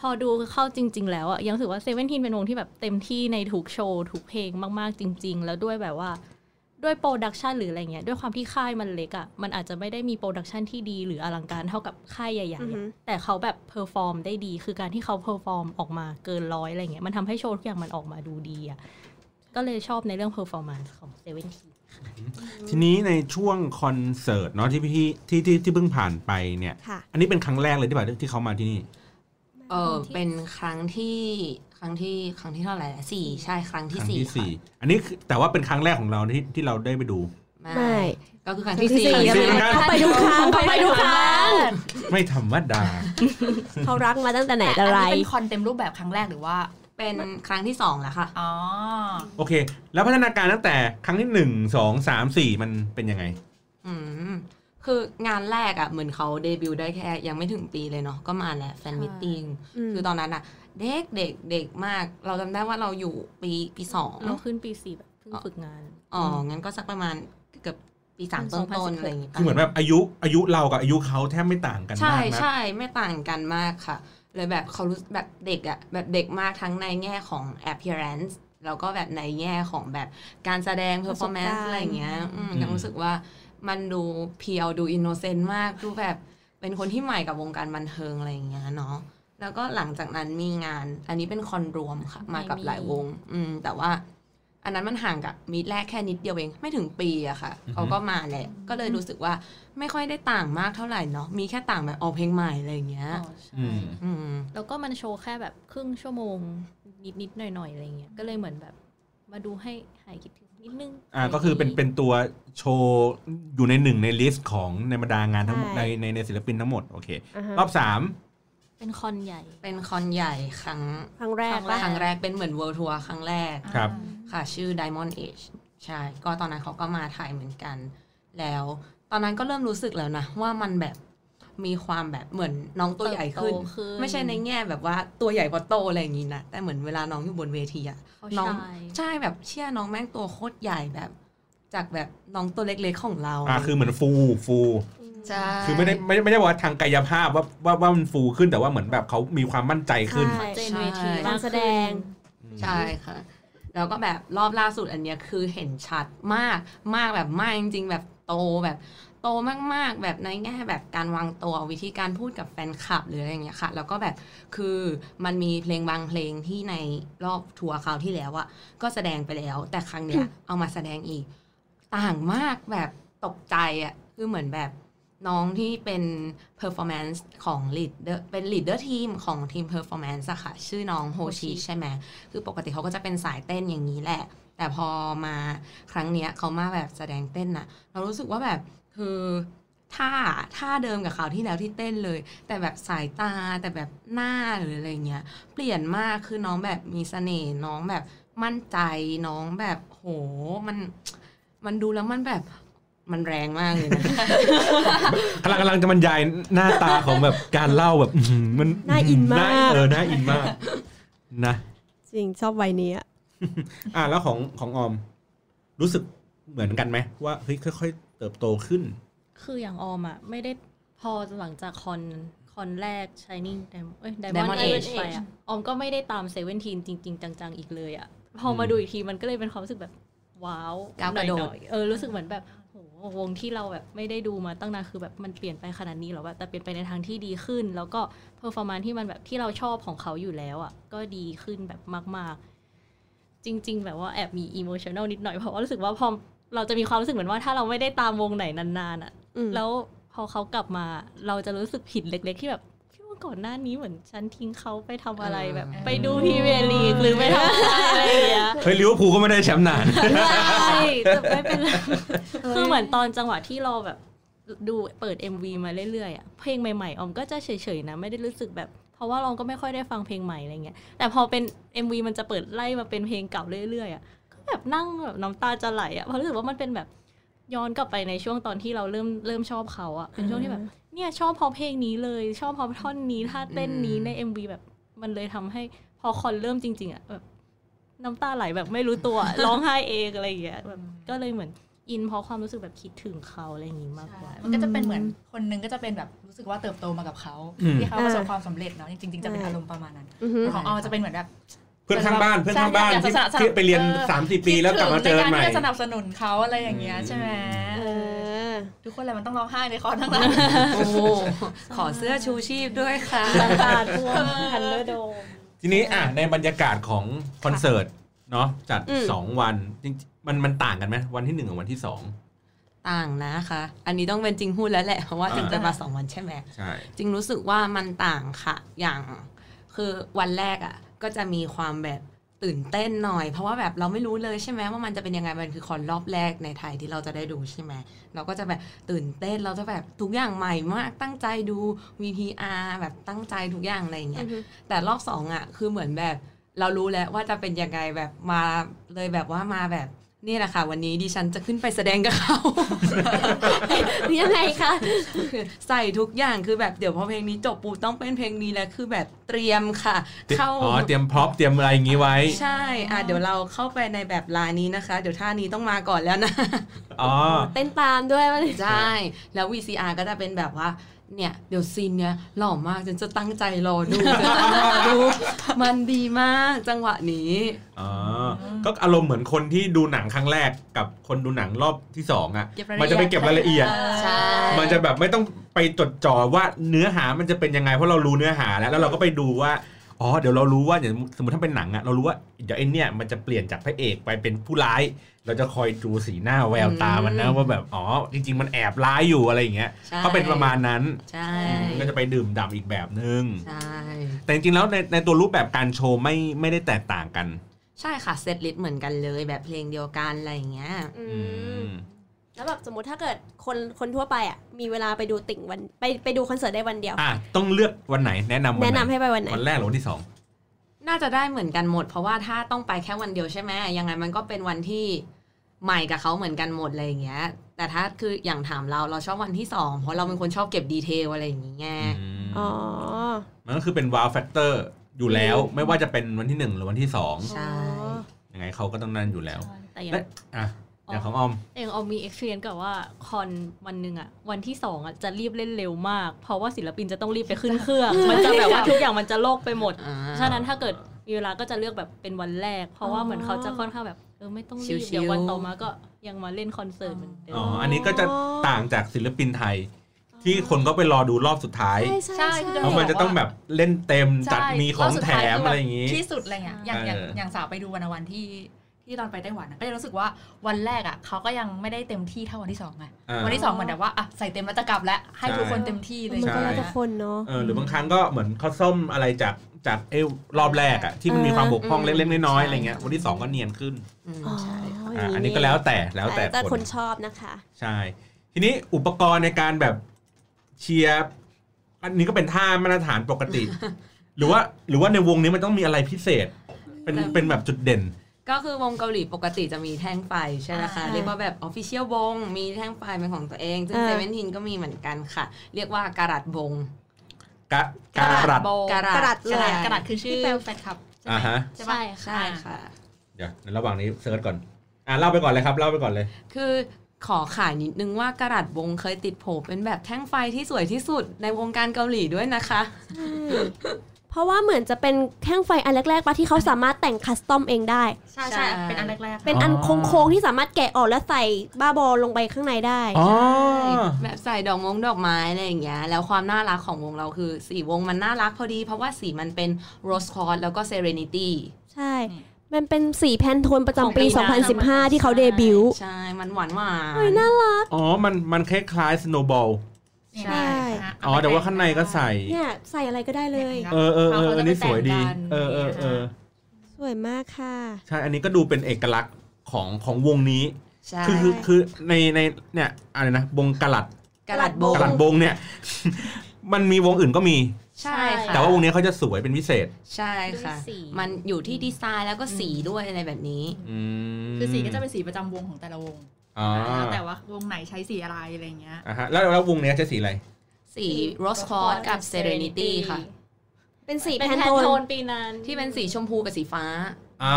พอดูเข้าจริง ๆ แล้วอะยังรู้สึกว่า Seventeen เป็นวงที่แบบเต็มที่ในทุกโชว์ทุกเพลงมากๆ จริง ๆ แล้วด้วยแบบว่าด้วย production หรืออะไรเงี้ยด้วยความที่ค่ายมันเล็กอะมันอาจจะไม่ได้มี production ที่ดีหรืออลังการเท่ากับค่ายใหญ่ๆอือฮึอะแต่เขาแบบ perform ได้ดีคือการที่เขา perform ออกมาเกินร้อยอะไรเงี้ยมันทำให้โชว์ทุกอย่างมันออกมาดูดีอะก็เลยชอบในเรื่อง performanceของ Seventeen ทีนี้ในช่วงคอนเสิร์ตเนาะที่พี่ที่ที่ที่เพิ่งผ่านไปเนี่ย ค่ะ อันนี้เป็นครั้งแรกเลยที่แบบที่เขามาที่นี่ เออเป็นครั้งที่ครั้งที่ครั้งที่เท่าไหร่ละสี่ใช่ครั้งคที่รั้งสี่ที่ค่ะสี่อันนี้คือแต่ว่าเป็นครั้งแรกของเราที่ที่เราได้ไปดูไม่ ก็คือครั้งที่สี่ครั้งที่สี่ ครั้งที่สี่ เขาไปทุกครั้งเขาไปทุกครั้งไม่ธรรมดาเขารักมาตั้งแต่ไหนแต่แต่อันไรนี้เป็นคอนเต็มรูปแบบครั้งแรกหรือว่า เป็นครั้งที่สองแล้วค่ะ อ๋อ โอเค แล้วพัฒนาการตั้งแต่ครั้งที่หนึ่งสองสามสี่มันเป็นยังไง อืม คืองานแรกอะ่ะ เหมือนเขาเดบิวต์ได้แค่ ยังไม่ถึงปีเลยเนาะก็มาแหละแฟนมิทติ้งอืมคือตอนนั้นอะเด็กเด็กเด็กมาก เราจำได้ว่าเราอยู่ปีปีสองเราขึ้นปีสี่แบบเพิ่งฝึกงาน อ๋อ งั้นก็สักประมาณเกือบปีสามต้นต้นๆอะไรอย่างงี้ปะคือเหมือนแบบอายุอายุเรากับอายุเขาแทบไม่ต่างกันใช่มากนะใช่ไม่ต่างกันมากค่ะ เลยแบบเขารู้แบบเด็กอะแบบเด็กมากทั้งในแง่ของ appearance แล้วก็แบบในแง่ของแบบการแสดง performance ประสบการณ์อะไรอย่างเงี้ยอืมอืมยังรู้สึกว่ามันดูเพียวดูอินโนเซนต์มากดูแบบเป็นคนที่ใหม่กับวงการบันเทิงอะไรอย่างเงี้ยเนาะแล้วก็หลังจากนั้นมีงาน อันนี้เป็นคอนรวมค่ะ มากับหลายวง อืมแต่ว่า อันนั้นมันห่างกับมีดแรกแค่นิดเดียวเองไม่ถึงปีอะค่ะอือฮึเขาก็มาแหละก็เลยรู้สึกว่าไม่ค่อยได้ต่างมากเท่าไหร่เนาะมีแค่ต่างแบบออกเพลงใหม่อะไรอย่างเงี้ยอ๋อใช่อืมอืมแล้วก็มันโชว์แค่แบบครึ่งชั่วโมงนิดๆหน่อยๆอะไรเงี้ยก็เลยเหมือนแบบมาดูให้หายคิดถึงนิดนึงอ่าก็คือเป็นเป็นตัวโชว์อยู่ในหนึ่งใน list ของในบรรดางานทั้งหมดใช่ในในในศิลปินทั้งหมดโอเคอ่าฮะรอบสามเป็นคอนใหญ่ เป็นคอนใหญ่ครั้งครั้งแรกครั้งปะครั้งแรกเป็นเหมือน World Tour ครั้งแรกครับ ค่ะ ชื่อ Diamond Edge ใช่ ก็ตอนนั้นเขาก็มาถ่ายเหมือนกัน แล้วตอนนั้นก็เริ่มรู้สึกแล้วนะ ว่ามันแบบมีความแบบเหมือนน้องตัวใหญ่ขึ้นเติบโตขึ้นไม่ใช่ในแง่แบบว่าตัวใหญ่กว่าโตอะไรอย่างงี้นะแต่เหมือนเวลาน้องอยู่บนเวทีอะเขาน้องชายใช่แบบเชื่อน้องแม่งตัวโคตรใหญ่แบบ จากแบบน้องตัวเล็กๆของเราอ่าคือเหมือนฟูฟูใช่คือไม่ได้ไม่ไม่ได้ว่าทางกายภาพว่าว่าว่ามันฟูขึ้นแต่ว่าเหมือนแบบเขามีความมั่นใจขึ้นใช่เจนเวทีการแสดงใช่ค่ะ แล้วก็แบบรอบล่าสุดอันเนี้ยคือเห็นชัดมากมากแบบมากจริง ๆ แบบโตแบบโตมากๆ แบบในแง่แบบการวางตัววิธีการพูดกับแฟนคลับหรืออะไรอย่างเงี้ยค่ะ แล้วก็แบบคือมันมีเพลงบางเพลงที่ในรอบทัวร์คราวที่แล้วอะก็แสดงไปแล้ว แต่ครั้งเนี้ยเอามาแสดงอีก ต่างมากแบบตกใจอะคือเหมือนแบบ น้องที่เป็น performance ของ leader เป็น leader team ของทีม performance อะค่ะ ชื่อน้องโฮชิใช่ไหมคือปกติเขาก็จะเป็นสายเต้นอย่างนี้แหละ แต่พอมาครั้งเนี้ยเขามาแบบแสดงเต้นน่ะ เรารู้สึกว่าแบบคือท่าท่าเดิมกับคราวที่แล้วที่เต้นเลย แต่แบบสายตาแต่แบบหน้าหรืออะไรเงี้ย เปลี่ยนมากคือน้องแบบมีเสน่ห์น้องแบบมั่นใจน้องแบบโหมันมันดูแล้วมันแบบ มันแรงมากเลยนะกำลังกำลังจะบรรยายหน้าตาของแบบการเล่าแบบอื้อหือมันน่าอินมากเออน่าอินมาก นะ จริงชอบวัยนี้อะอะแล้วของของออม รู้สึกเหมือนกันไหมว่าเฮ้ยค่อย ๆ เติบโตขึ้น คืออย่างออมอะ ไม่ได้พอหลังจากคอนคอนแรก Shining Diamond เอ้ย Diamond Diamond Age Age ไปอะออมก็ไม่ได้ตามเซเว่นทีนจริง ๆ จัง ๆ อีกเลยอะ พอมาอืมดูอีกทีมันก็เลยเป็นความรู้สึกแบบ ว้าวก้าวกระโดดหน่อยๆเออรู้สึกเหมือนแบบโห วงที่เราแบบไม่ได้ดูมาตั้งนานคือแบบมันเปลี่ยนไปขนาดนี้แล้วแบบแต่เปลี่ยนไปในทางที่ดีขึ้น แล้วก็performance ที่มันแบบที่เราชอบของเขาอยู่แล้วอะก็ดีขึ้นแบบมาก ๆ จริง ๆ แบบว่าแอบมีอิโมชัน a ลนิดหน่อยเพราะว่ารู้สึกว่าพอเราจะมีความรู้สึกเหมือนว่าถ้าเราไม่ได้ตามวงไหนนานๆอะอืมแล้วพอเขากลับมาเราจะรู้สึกผิดเล็ก ๆ ที่แบบ พี่ว่าก่อนหน้านี้เหมือนฉันทิ้งเขาไปทำอะไรแบบ ไปดูพรีเมียร์ลีกหรือไปทำอะไรอย่างเงี้ยเฮ้ยลิเวอร์พูลก็ไม่ได้แชมป์นานใช่แต่ไม่เป็นไรคือเหมือนตอนจังหวะที่เราแบบดูเปิด MV มาเรื่อยๆอะเพลงใหม่ๆ ออมก็จะเฉยๆนะ ไม่ได้รู้สึกแบบ เพราะว่าเราก็ไม่ค่อยได้ฟังเพลงใหม่อะไรเงี้ยแต่พอเป็น MV มันจะเปิดไล่มาเป็นเพลงเก่าเรื่อยๆอะก็แบบนั่งแบบน้ำตาจะไหลอะเพราะรู้สึกว่ามันเป็นแบบย้อนกลับไปในช่วงตอนที่เราเริ่มเริ่มชอบเขาอะเป็นช่วงที่แบบ เนี่ยชอบเพอเพลงนี้เลย ชอบเพอท่อนนี้ท่าเต้นนี้ใน MV แบบมันเลยทำให้พอคอนเริ่มจริง ๆอะแบบน้ำตาไหลแบบไม่รู้ตัวร้องไห้เองอะไรอย่างเงี้ยแบบก็เลยเหมือนอินเพราะความรู้สึกแบบคิดถึงเขาอะไรอย่างงี้มากกว่า มันก็จะเป็นเหมือนคนนึงก็จะเป็นแบบรู้สึกว่าเติบโตมากับเขาอืมที่เขาประสบความสำเร็จเนาะจริงๆจะเป็นอารมณ์ประมาณนั้นอือฮึของออมจะเป็นเหมือนแบบเพื่อนข้างบ้านเพื่อนข้างบ้านใช่ที่อยากจะสนับสนุนที่ไปเรียนเออสามสี่ปีแล้วกลับมาเจอกันใหม่คิดถึงในการที่จะสนับสนุนเขาอะไรอย่างเงี้ยใช่ไหมเออ ทุกคนเลยมันต้องร้องไห้ในคอทั้งนั้นโอ้โหขอเสื้อชูชีพด้วยค่ะตาตาท่วมทันเดอร์โดมทีนี้อะในบรรยากาศของคอนเสิร์ตเนาะจัดอืมสองวันจริงๆมันมันต่างกันไหมวันที่หนึ่งกับวันที่สองต่างนะคะ อันนี้ต้องเป็นจริงพูดแล้วแหละ เพราะว่าอ่าถึงจะมาสองวันใช่ไหมใช่จริงรู้สึกว่ามันต่างค่ะ อย่างคือวันแรกอะ่ะ ก็จะมีความแบบ ตื่นเต้นหน่อย เพราะว่าแบบเราไม่รู้เลยใช่ไหมว่ามันจะเป็นยังไงมันคือคอนรอบแรกในไทยที่เราจะได้ดูใช่ไหมเราก็จะแบบตื่นเต้นเราจะแบบทุกอย่างใหม่มากตั้งใจดู VTR แบบตั้งใจทุกอย่างอะไรอย่างเงี้ยแต่รอบสองอะคือเหมือนแบบเรารู้แล้วว่าจะเป็นยังไงแบบมาเลยแบบว่ามาแบบ นี่แหละค่ะ วันนี้ดิฉันจะขึ้นไปแสดงกับเขายังไงคะใส่ทุกอย่างคือแบบเดี๋ยวพอเพลงนี้จบปูต้องเป็นเพลงนี้แล้วคือแบบเตรียมค่ะ เข้าอ๋อเตรียมพร็อพเตรียมอะไรอย่างงี้ไว้ ใช่อะเดี๋ยวเราเข้าไปในแบบลายนี้นะคะ เดี๋ยวท่านี้ต้องมาก่อนแล้วนะอ๋อเต้นตามด้วยว่าใช่แล้ว VCR ก็จะเป็นแบบว่า เนี่ยเดี๋ยวซีนเนี้ยหล่อมากจนจะตั้งใจรอดูจะตั้งใจรอดู มันดีมากจังหวะนี้อ๋อก็อารมณ์เหมือนคนที่ดูหนังครั้งแรกกับคนดูหนังรอบที่สองอะเก็บรายละเอียดมันจะไปเก็บรายละเอียดใช่มันจะแบบไม่ต้องไปจดจ่อว่าเนื้อหามันจะเป็นยังไงเพราะเรารู้เนื้อหาแล้วแล้วเราก็ไปดูว่า อ๋อเดี๋ยวเรารู้ว่าอย่างสมมติถ้าเป็นหนังอะเรารู้ว่าเดี๋ยวไอ้เนี่ยมันจะเปลี่ยนจากพระเอกไปเป็นผู้ร้าย เราจะคอยดูสีหน้าแววตามันนะว่าแบบอ๋อจริง ๆ มันแอบร้ายอยู่อะไรอย่างเงี้ยใช่ก็เป็นประมาณนั้นใช่ก็จะไปดื่มด่ำอีกแบบนึงใช่แต่จริงๆแล้วในในตัวรูปแบบการโชว์ไม่ไม่ได้แตกต่างกัน ใช่ค่ะเซตลิสต์เหมือนกันเลยแบบเพลงเดียวกันอะไรอย่างเงี้ยอือืมม แล้วแบบสมมติถ้าเกิดคนคนทั่วไปอะมีเวลาไปดูติ่งวันไปไปดูคอนเสิร์ตได้วันเดียว อะต้องเลือกวันไหนแนะนำวันแนะไหนำนให้ไปวันไหน วันแรกหรือวันที่สองน่าจะได้เหมือนกันหมด เพราะว่าถ้าต้องไปแค่วันเดียวใช่ไหมยังไงมันก็เป็นวันที่ใหม่กับเขาเหมือนกันหมดอะไรอย่างเงี้ย แต่ถ้าคืออย่างถามเราเราชอบวันที่สองเพราะเราเป็นคนชอบเก็บดีเทลอะไรอย่างเงี้ยอ๋อ มันก็คือเป็น wow factor อยู่แล้วไม่ว่าจะเป็นวันที่หนึ่งหรือวันที่สองใช่ยังไงเขาก็ต้องนั่นอยู่แล้วแต่อย่าง และอะ อย่างของออมเองเอามี experience กับว่าคอนวันหนึ่งอะวันที่สองอะจะรีบเล่นเร็วมาก เพราะว่าศิลปินจะต้องรีบไปขึ้นเครื่อง มันจะแบบว่าทุกอย่างมันจะโลกไปหมดอ่าฉะนั้นถ้าเกิดมีเวลาก็จะเลือกแบบเป็นวันแรก เพราะว่าเหมือนเขาจะค่อนข้างแบบเออไม่ต้องรีบชิลๆเดี๋ยววันต่อมาก็ยังมาเล่นคอนเสิร์ตเหมือนเดิอ๋อมอันนี้ก็จะต่างจากศิลปินไทย ที่คนก็ไปรอดูรอบสุดท้ายใช่ใช่ใช่ใช่คือเพราะมันจะต้องแบบเล่นเต็มจัดใช่มีของรบสุดแถท้ายมคือะไรอย่างงี้ที่สุดอะไรเงี้ยอย่างอย่างเออออย่างสาวไปดูวันวันที่ ที่ตอนไปไต้หวันอะก็จะรู้สึกว่าวันแรกอะเขาก็ยังไม่ได้เต็มที่เท่าวันที่สองไงอ่าวันที่สองเหมือนแบบว่าอะใส่เต็มแล้วจะกลับแล้วให้ทุกคนเต็มที่เลยมันก็ใช่แล้วแต่คนเนาะเออหรือบางครั้งก็เหมือนเขาส้มอะไรจากจากเอวรอบแรกอะที่มันมีความบกพร่องอืมเล็กๆน้อยๆใช่อะไรเงี้ยวันที่สองก็เนียนขึ้นอืมอ๋อใช่ค่ะอะอันนี้ก็แล้วแต่แล้วแต่แต่คคนนชอบนะคะ ใช่ ทีนี้อุปกรณ์ในการแบบเชียร์อันนี้ก็เป็นท่ามาตรฐานปกติ หรือว่าหรือว่าในวงนี้มันต้องมีอะไรพิเศษ เป็นเป็นแบบจุดเด่น ก็คือวงเกาหลีปกติจะมีแท่งไฟใช่ไหมคะอ่าเรียกว่าแบบออฟฟิเชียลวง มีแท่งไฟเป็นของตัวเอง ซึ่งอ่าเซเว่นทีนก็มีเหมือนกันค่ะ เรียกว่าการัดวงกะการัดโบการัดกระดาษกเลระยดาษกระดาษคือชื่อที่แปลแฟนคลับใช่ไหมอ่าฮะใช่ปะใช่ค่ะ เดี๋ยวในระหว่างนี้เซิร์ชก่อน อ่าเล่าไปก่อนเลยครับเล่าไปก่อนเลย คือขอขายนิดนึงว่ากระดาษวงเคยติดโผเป็นแบบแท่งไฟที่สวยที่สุดในวงการเกาหลีด้วยนะคะ เพราะว่าเหมือนจะเป็นแท่งไฟอันแรกๆปะที่เขาสามารถแต่งคัสตอมเองได้ ใช่ใช่ใช่เป็นอันแรกๆเป็นอันอ๋อโค้งๆที่สามารถแกะออกแล้วใส่บ้าบอลงไปข้างในได้อ๋อแบบใส่ดอกมงดอกไม้อะไรอย่างเงี้ยแล้วความน่ารักของวงเราคือสีวงมันน่ารักพอดี เพราะว่าสีมันเป็น rose quartz แล้วก็ serenity ใช่มันเป็นสีแพนโทนประจำปีของปีนั้น2015 ที่เขาเดบิวต์ใช่ มันหวานหวานเฮ้ยน่ารัก อ๋อ มันมันคล้ายๆ snowball เนี่ยใช่นะอ๋ อแต่ว่าข้างในก็ใส่เนี่ยใส่อะไรก็ได้เลย เออเออเออเขาจะอันนี้สวยดีไปแต่งกันเออเออเออสวยมากค่ะ ใช่อันนี้ก็ดูเป็นเอกลักษณ์ของของวงนี้ใช่คือคือคือในในเนี่ยอะไรนะวงกะลัดกระดาษวงกะลัดวงเนี่ย มันมีวงอื่นก็มีใช่ค่ะแต่ว่าวงนี้เขาจะสวยเป็นพิเศษ ใช่ค่ะด้วยสีมันอยู่ที่ดีไซน์แล้วก็สีด้วยอะไรแบบนี้อืมคือสีก็จะเป็นสีประจำวงของแต่ละวงอ๋อ แล้วแต่ว่าวงไหนใช้สีอะไรอะไรเงี้ยอะฮะแล้วแล้ววงเนี้ยใช้สีอะไร สี rose quartz กับ serenity ค่ะ เป็นสีเป็นแพนแพนโทโทนนปีนั้นที่เป็นสีชมพูกับสีฟ้าอ่า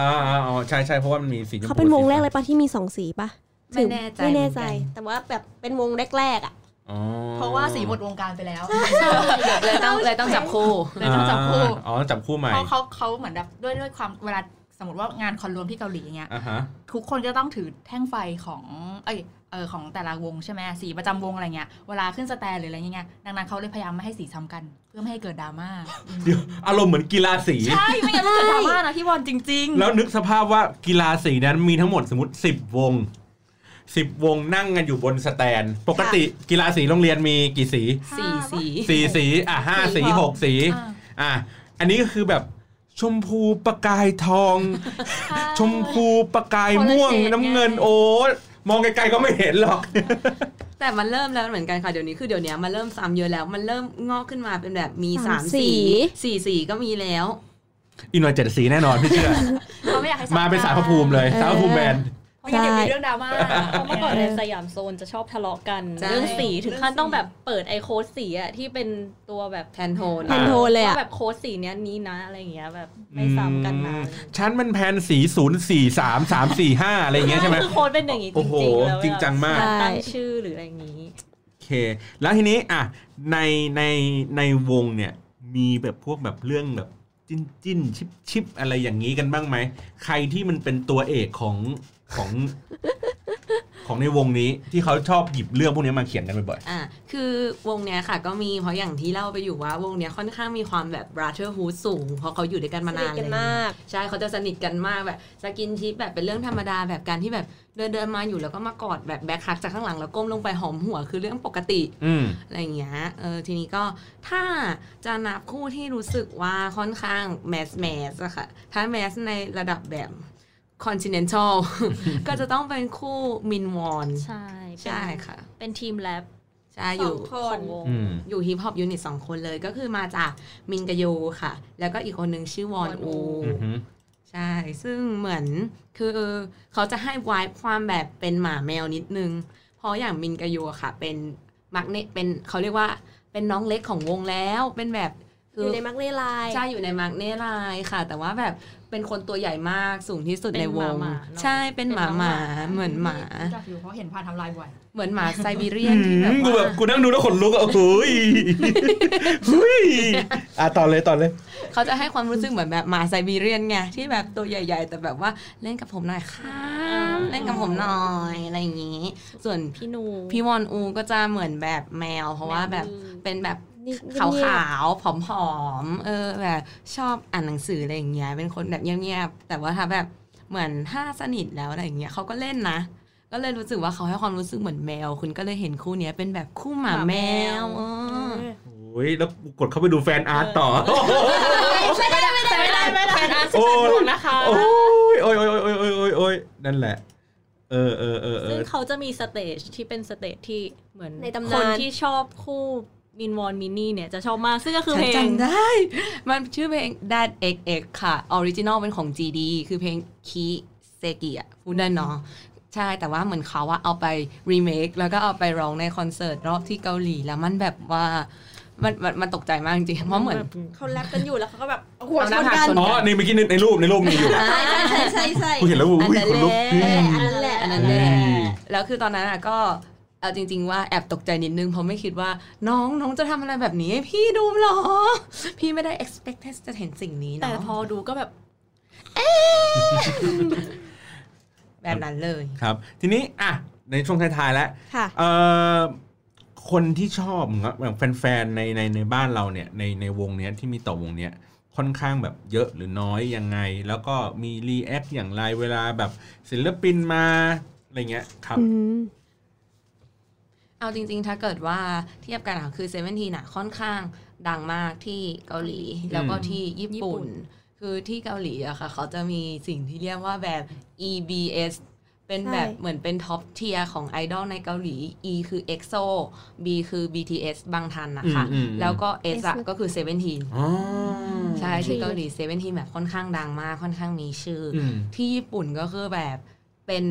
อ่าอ่าอ๋อใช่ใช่เพราะว่ามันมีสีชมพูเขาเป็นวงแรกสีเลยปะที่มีสองสีปะไม่แน่ใจไม่แน่ใจเหมือนกันแต่ว่าแบบเป็นวงแรกๆอะอ๋อเพราะว่าสีหมดวงการไปแล้วเลยต้องเลยต้องจับคู่เลยต้องจับคู่อ๋อจับคู่ใหม่เพราะเขาเขาเหมือนแบบด้วยด้วยความเวลา สมมติว่างานคอนรวมที่เกาหลีอย่างเงี้ยอ่าฮะทุกคนก็ต้องถือแท่งไฟของเอ้ยเออของแต่ละวงใช่ไหมสีประจำวงอะไรเงี้ยเวลาขึ้นสแตนหรืออะไรเงี้ยดังนั้นเขาเลยพยายามไม่ให้สีซ้ำกัน เพื่อไม่ให้เกิดดราม่าเดี๋ยวอารมณ์เหมือนกีฬาสี ใช่ ไม่งั้นจะเกิดดราม่านะพี่บอลจริง ๆ แล้วนึกสภาพว่ากีฬาสีนั้นมีทั้งหมดสมมติ10วง10วงนั่งกันอยู่บนสแตน ปกติกีฬาสีโรงเรียนมีกี่สีสี่สีสี่สีอะห้าสีหกสี อ่าอะอันนี้ก็คือแบบ ชมพูประกายทอง ชมพูประกายม่วงคนละเฉดน้ำเงินไงโอ้มองไกลๆก็ไม่เห็นหรอก แต่มันเริ่มแล้วเหมือนกันค่ะเดี๋ยวนี้คือเดี๋ยวนี้มันเริ่มซ้ำเยอะแล้ว มันเริ่มงอกขึ้นมาเป็นแบบมีสาสามมสีสีสี่สีก็มีแล้วอีกหน่อยเจ็ดสีแน่นอนพี่เชื่อเขาไม่อยากให้ซ้ำมาเป็นสารพระภูมิเลยสารพระภูมิแบน เพราะงั้นเดี๋ยวมีเรื่องดราม่าเพราะเมื่อก่อนในสยามโซนจะชอบทะเลาะกันใช่เรื่องสีถึงขั้นเรื่องสีต้องแบบเปิดไอโค้ดสีอะที่เป็นตัวแบบแทนโทนแทนโทนเลยอะว่าแบบโค้ดสีเนี้ยนี้นะอะไรอย่างเงี้ยแบบไม่ซ้ำกันนะฉันมันแพนสีศูนย์สี่สามสามสี่ห้าอะไรอย่างเงี้ยใช่ไหมคือโค้ดเป็นอย่างงี้จโอ้โหริงๆแล้วจริงจังมากแบบใช่ตั้งชื่อหรืออะไรอย่างงี้โอเค แล้วทีนี้อะในในในวงเนี่ยมีแบบพวกแบบเรื่องแบบจิ้นจิ้นชิปชิปอะไรอย่างนี้กันบ้างไหม ใครที่มันเป็นตัวเอกของ ของของในวงนี้ที่เขาชอบหยิบเรื่องพวกนี้มาเขียนกันบ่อยอะคือวงเนี้ยค่ะก็มีเพราะอย่างที่เล่าไปอยู่ว่าวงเนี้ยค่อนข้างมีความแบบ brotherhood สูง เพราะเขาอยู่ด้วยกันสมานินาทนกันเลยมากใช่เขาจะสนิทกันมากแบบสกินชิปแบบเป็นเรื่องธรรมดาแบบการที่แบบเดินเดินมาอยู่แล้วก็มากอดแบบ back hug จากข้างหลังแล้วก้มลงไปหอมหัวคือเรื่องปกติๆอืมอะไรอย่างเงี้ยเออทีนี้ก็ถ้าจะนับคู่ที่รู้สึกว่าค่อนข้าง mass mass อะค่ะถ้า mass ในระดับแบบ continental ก็จะต้องเป็นคู่มินวอน ใช่เป็นใช่ค่ะ เป็นทีมแลบใช่อยู่สองคนของวงอืมอยู่ hip hop unit สองคนเลยก็คือมาจากมินกยูค่ะ แล้วก็อีกคนหนึ่งชื่อวอนอูอือฮึใช่ ซึ่งเหมือนคือเขาจะให้วายความแบบเป็นหมาแมวนิดนึง เพราะอย่างมินกโยอะค่ะ เป็นมักเนเป็นเขาเรียกว่าเป็นน้องเล็กของวงแล้วเป็นแบบ อยู่ในมักเนลายใช่อยู่ในมักเนไลน์ค่ะ แต่ว่าแบบเป็นคนตัวใหญ่มากสูงที่สุดเป็นในวงหมาๆเนอะใช่เป็นหมาเป็นหน้มาองหมาเหมือนหมารู้จักอยู่เพราะเห็นผ่านทำลายบ่อยเหมือนหมาไซบีเรียนที่แบบกูแบบว่ากูนั่งดูแล้วขนลุกอะโอ้ยเฮ้ยอะต่อเลยต่อเลยเขาจะให้ความรู้สึกเหมือนแบบหมาไซบีเรียนไงที่แบบตัวใหญ่ ๆ แต่แบบว่าเล่นกับผมหน่อยค่ะเล่นกับผมหน่อยอะไรอย่างนี้ ส่วนพี่นูพี่วอนอูก็จะเหมือนแบบแมว เพราะว่าแบบเป็นแบบนี่ ขาวเงียบขาวๆผอมๆเออแบบชอบอ่านหนังสืออะไรอย่างเงี้ยเป็นคนแบบเงียบๆแต่ว่าถ้าแบบเหมือนถ้าสนิทแล้วอะไรอย่างเงี้ยเขาก็เล่นนะก็เลยรู้สึกว่าเขาให้ความรู้สึกเหมือนแมว คุณก็เลยเห็นคู่เนี้ยเป็นแบบคู่หมาแมวเออโอ้ยแล้วกูกดเข้าไปดูแฟนอาร์ตต่อไม่ได้ไม่ได้ไม่ได้ไม่ได้แฟนอาร์ตโอ้ยนะคะโอ้ยโอ้ยโอ้ยโอ้ยโอ้ยโอ้ยโอ้ยนั่นแหละเออเออเออเอซึ่งอเขาจะมีสเตจที่เป็นสเตจที่เหมือนในตำนานคนที่ชอบคู่ มินวอนมินนี่เนี่ยจะชอบมาก ซึ่งก็คือฉัเพนลงจำได้ มันชื่อเพลง That XX ค่ะออริจินอลเป็นของ GD คือเพลงคีเซกิอะพูดได้เนาะใช่ แต่ว่าเหมือนเขาว่าเอาไปรีเมคแล้วก็เอาไปร้องในคอนเสิร์ตรอบที่เกาหลีแล้วมันแบบว่ามันมันมันตกใจมากจริงๆเพราะเหมือนเขาแรปกันอยู่แล้วเขาก็แบบเอาหัวชเอานหน้ากัผากนชนอ๋อนี่เมื่อกี้ในในรูปในรูปมีอยู่ใช่ใช่ใช่ใช่กูเห็นแล้วอุ้ยขนลุกอันนั้นแหละอันนั้นแหละแล้วคือตอนนั้นอะก็ เอาจริง ๆ ว่าแอบตกใจนิดนึงเพราะไม่คิดว่าน้องน้องจะทำอะไรแบบนี้ให้พี่ดูหรอ พี่ไม่ได้ expect จะเห็นสิ่งนี้แต่เนาะพอดูก็แบบแบบนั้นเลยครับ ทีนี้อะในช่วงท้ายๆแล้วค่ะเอ่อคนที่ชอบแบบแฟนๆในในในบ้านเราเนี่ยในในวงเนี้ยที่มีต่อวงเนี้ยค่อนข้างแบบเยอะหรือน้อยยังไง แล้วก็มี react อย่างไรเวลาแบบศิลปินมาอะไรเงี้ยครับอืม เอาจริง ๆ ถ้าเกิดว่าเทียบกันอะคือ Seventeen น่ะค่อนข้างดังมากที่เกาหลี แล้วก็ที่ญี่ญี่ปุ่ปุ่นนคือที่เกาหลีอะค่ะ เขาจะมีสิ่งที่เรียกว่าแบบ EBS เป็นแบบใช่เหมือนเป็น top tier ของไอดอลในเกาหลี E คือ EXO B คือ BTS บังทันนะคะอืมอืมแล้วก็ S อะ S ก็คือ 17อ๋อใช่ที่เกาหลี 17แบบค่อนข้างดังมากค่อนข้างมีชื่อออืมที่ญี่ปุ่นก็คือแบบ เป็น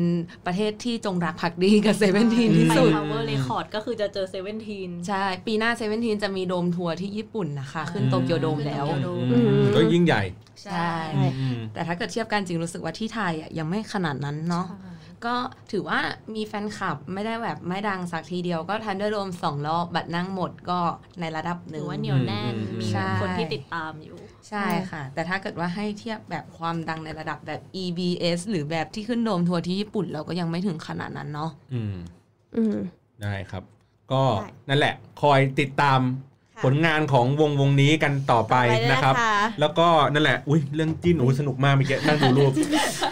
ประเทศที่จงรักภักดีกับ Seventeen ที่ไปสุด power record ก็คือจะเจอ Seventeen ใช่ ปีหน้า Seventeen จะมี dome tour ที่ญี่ปุ่นนะคะ ขึ้นโตเกียวโดมแล้วขึ้นโตเกียวโดมอืมก็ยิ่งใหญ่ ใช่ใช่อืมแต่ถ้าเกิดเทียบกันจริงรู้สึกว่าที่ไทยอะยังไม่ขนาดนั้นเนาะ ก็ถือว่ามีแฟนคลับไม่ได้แบบไม่ดังสักทีเดียวก็ทันเดอร์โดมสองรอบบัตรนั่งหมดก็ในระดับหหนึ่รืงอว่าเหนียวแน่นอืมมีใช่คนที่ติดตามอยู่ ใช่ค่ะ แต่ถ้าเกิดว่าให้เทียบแบบความดังในระดับแบบ EBS หรือแบบที่ขึ้นโดมทัวร์ที่ญี่ปุ่นเราก็ยังไม่ถึงขนาดนั้นเนาะอืมอืมได้ครับ ก็ได้นั่นแหละ คอยติดตามค่ะ ผลงานของวงวงนี้กันต่อไปต่อไปด้วยนะครับนะคะแล้วก็นั่นแหละอุ้ยเรื่องจิ้นโอ้ยสนุกมากเมื่อกี้นั่งดูรูป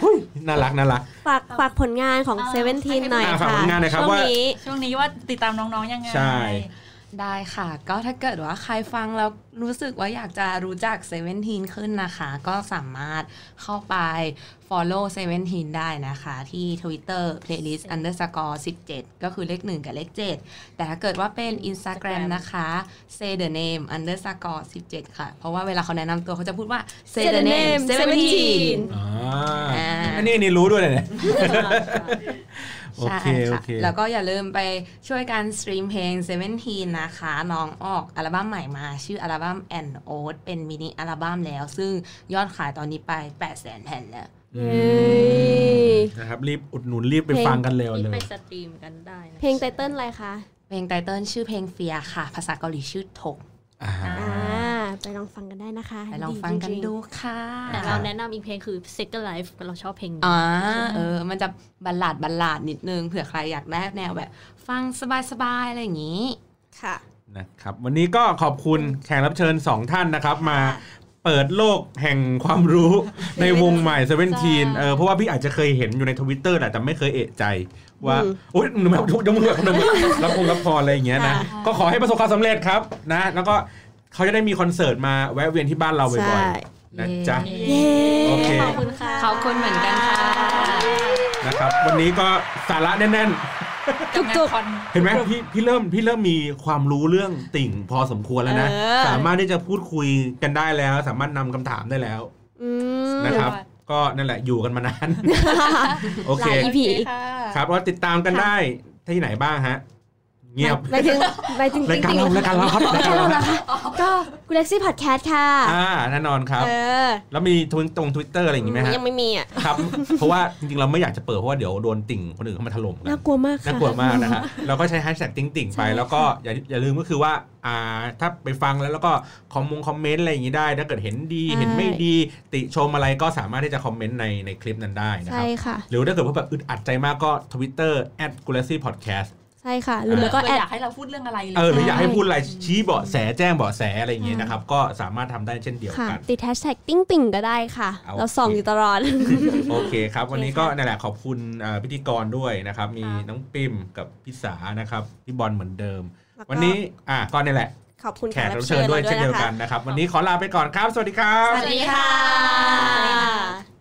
อุ้ยน่ารักน่ารักฝากฝากผลงานของอ่าเซเว่นทีนหน่อยอ่าฝากค่ะผลงานหน่อยครับช่วงว่านี้ช่วงนี้ว่าติดตามน้องๆยังไงใช่ ได้ค่ะ ก็ถ้าเกิดว่าใครฟังแล้วรู้สึกว่าอยากจะรู้จัก Seventeen ขึ้นนะคะ ก็สามารถเข้าไป follow Seventeen ได้นะคะ ที่ Twitter playlist underscore 17 ก็คือเลข 1 กับเลข 7 แต่ถ้าเกิดว่าเป็น Instagram นะคะ say the name underscore 17 ค่ะ เพราะว่าเวลาเขาแนะนำตัวเขาจะพูดว่า say the name 17อ่าอ่าอันนี้อันนี้รู้ด้วยเลยเนี่ย โอใช่เคโอค่ะเคแล้วก็อย่าลืมไปช่วยกัน stream เพลง Seventeen นะคะ น้องออกอัลบั้มใหม่มา ชื่ออัลบั้ม An Ode เป็นมินิอัลบั้มแล้ว ซึ่งยอดขายตอนนี้ไป 8 0 0 0 0 0แผ่นแล้วอืเย้มนะครับรีบอุดหนุนรีบไปเพลงฟังกันเร็วที่เลไปยสตรีมกันได้นะเพลงไตเติ้ลอะไรคะ เพลงไตเติลชื่อเพลงเฟียค่ะ ภาษาเกาหลีชื่อทกอ่าอ่า ไปลองฟังกันได้นะคะไปลองฟังกันจริๆดูค่ะ แต่เราแนะนำอีกเพลงคือ Second Life เราชอบเพลงนี้อ่าเออ มันจะบัลลาดบัลลาดนิดนึงเผื่อใครอยากได้แนวแบบ ฟังสบายๆ อะไรอย่างนี้ ค่ะนะครับ วันนี้ก็ขอบคุณแขกรับเชิญสองท่านนะครับมาเปิดโลกแห่งความรู้ในวงใหม่เซเว่นทีนเออเพราะว่าพี่อาจจะเคยเห็นอยู่ในทวิตเตอร์แหละแต่ไม่เคยเอะใจว่าอืมโอ๊ยหนูแบบยกมือแบบรับคงรับพรอะไรอย่างเงี้ยนะค่ะก็ขอให้ประสบความสำเร็จครับนะ แล้วก็ เขาจะได้มีคอนเสิร์ตมาแวะเวียนที่บ้านเราบ่ใช่อยๆนะจ๊ะเย้โอเคขอบคุณค่ะขอบคุณเหมือนกันค่ะนะครับ วันนี้ก็สาระแน่นกับงานคอนๆเห็นไหมพี่พี่เริ่มพี่เริ่มมีความรู้เรื่องติ่งพอสมควรแล้วนะเออสามารถที่จะพูดคุยกันได้แล้ว สามารถนำคำถามได้แล้วอืมนะครับ ก็นั่นแหละอยู่กันมานาน โอเคหลาย EP ครับว่าติดตามกันได้ที่ไหนบ้างฮะ เงียบไปถึงไปถึงรายการเรารายการเราครับรายการเราเหรอฮะคะก็กูเล็กซี่พอดแคสต์ค่ะอ่าแน่นอนครับเออแล้วมีทวิตตรงทวิตเตอร์อะไรอย่างงี้ไหมฮะยังไม่มีอะครับ เพราะว่าจริงๆเราไม่อยากจะเปิดเพราะว่าเดี๋ยวโดนติ่งคนอื่นเข้ามาถล่มกันน่ากลัวมากค่ะน่ากลัวมากนะฮะเราก็ใช้แฮชแท็กติ่งติ่งไปใช่แล้วก็อย่าอย่าลืมก็คือว่าอ่าถ้าไปฟังแล้วแล้วก็คอมมงคอมเมนต์อะไรอย่างนี้ได้ ถ้าเกิดเห็นดีเห็นไม่ดี ติชมอะไรก็สามารถที่จะคอมเมนต์ในในคลิปนั้นได้นะครับใช่ค่ะหรือถ้าเกิดว่าแบบอึดอัดใจมากก็ Twitter g u l a c y Podcast ใช่ค่ะหรือไม่ก็แอดอยากให้เราพูดเรื่องอะไรเลยเออหรืออยากใช่ให้พูดอะไรชี้เบาะแสแจ้งเบาะแสอะไรอย่างเงี้ยนะครับ ก็สามารถทำได้เช่นเดียวกันค่ะติดแฮชแท็กติ่งติ่งก็ได้ค่ะเอาเราส่องอยู่ตลอด โอเคครับ วันนี้โอเคก็ค่ะนั่นแหละขอบคุณเอ่อพิธีกรด้วยนะครับ มีค่ะน้องปิมกับพี่สานะครับพี่บอลเหมือนเดิมแล้วก็วันนี้อะก็นี่แหละขอบคุณแขกรับเชิญด้วยเช่นเดียวกันนะครับ วันนี้ขอลาไปก่อนครับ สวัสดีครับ สวัสดีค่ะ